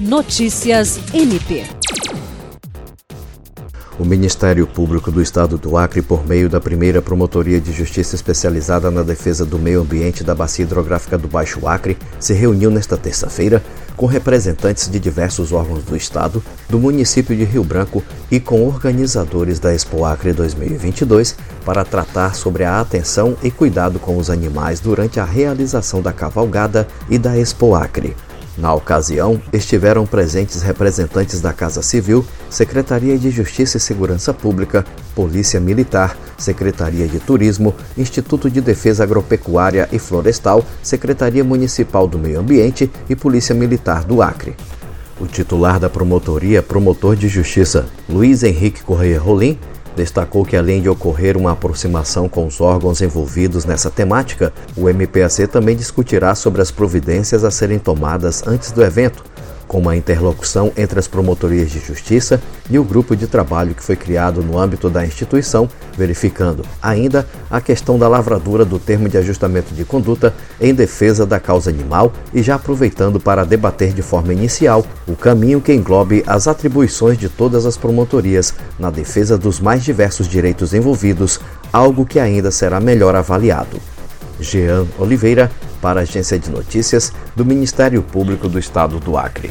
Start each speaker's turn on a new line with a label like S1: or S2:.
S1: Notícias MP.
S2: O Ministério Público do Estado do Acre, por meio da primeira Promotoria de Justiça especializada na defesa do meio ambiente da Bacia Hidrográfica do Baixo Acre, se reuniu nesta terça-feira com representantes de diversos órgãos do Estado, do município de Rio Branco e com organizadores da Expo Acre 2022 para tratar sobre a atenção e cuidado com os animais durante a realização da cavalgada e da Expo Acre. Na ocasião, estiveram presentes representantes da Casa Civil, Secretaria de Justiça e Segurança Pública, Polícia Militar, Secretaria de Turismo, Instituto de Defesa Agropecuária e Florestal, Secretaria Municipal do Meio Ambiente e Polícia Militar do Acre. O titular da promotoria, promotor de justiça Luiz Henrique Correia Rolim, destacou que, além de ocorrer uma aproximação com os órgãos envolvidos nessa temática, o MPAC também discutirá sobre as providências a serem tomadas antes do evento, como a interlocução entre as promotorias de justiça e o grupo de trabalho que foi criado no âmbito da instituição, verificando ainda a questão da lavradura do termo de ajustamento de conduta em defesa da causa animal e já aproveitando para debater de forma inicial o caminho que englobe as atribuições de todas as promotorias na defesa dos mais diversos direitos envolvidos, algo que ainda será melhor avaliado. Jean Oliveira, para a Agência de Notícias do Ministério Público do Estado do Acre.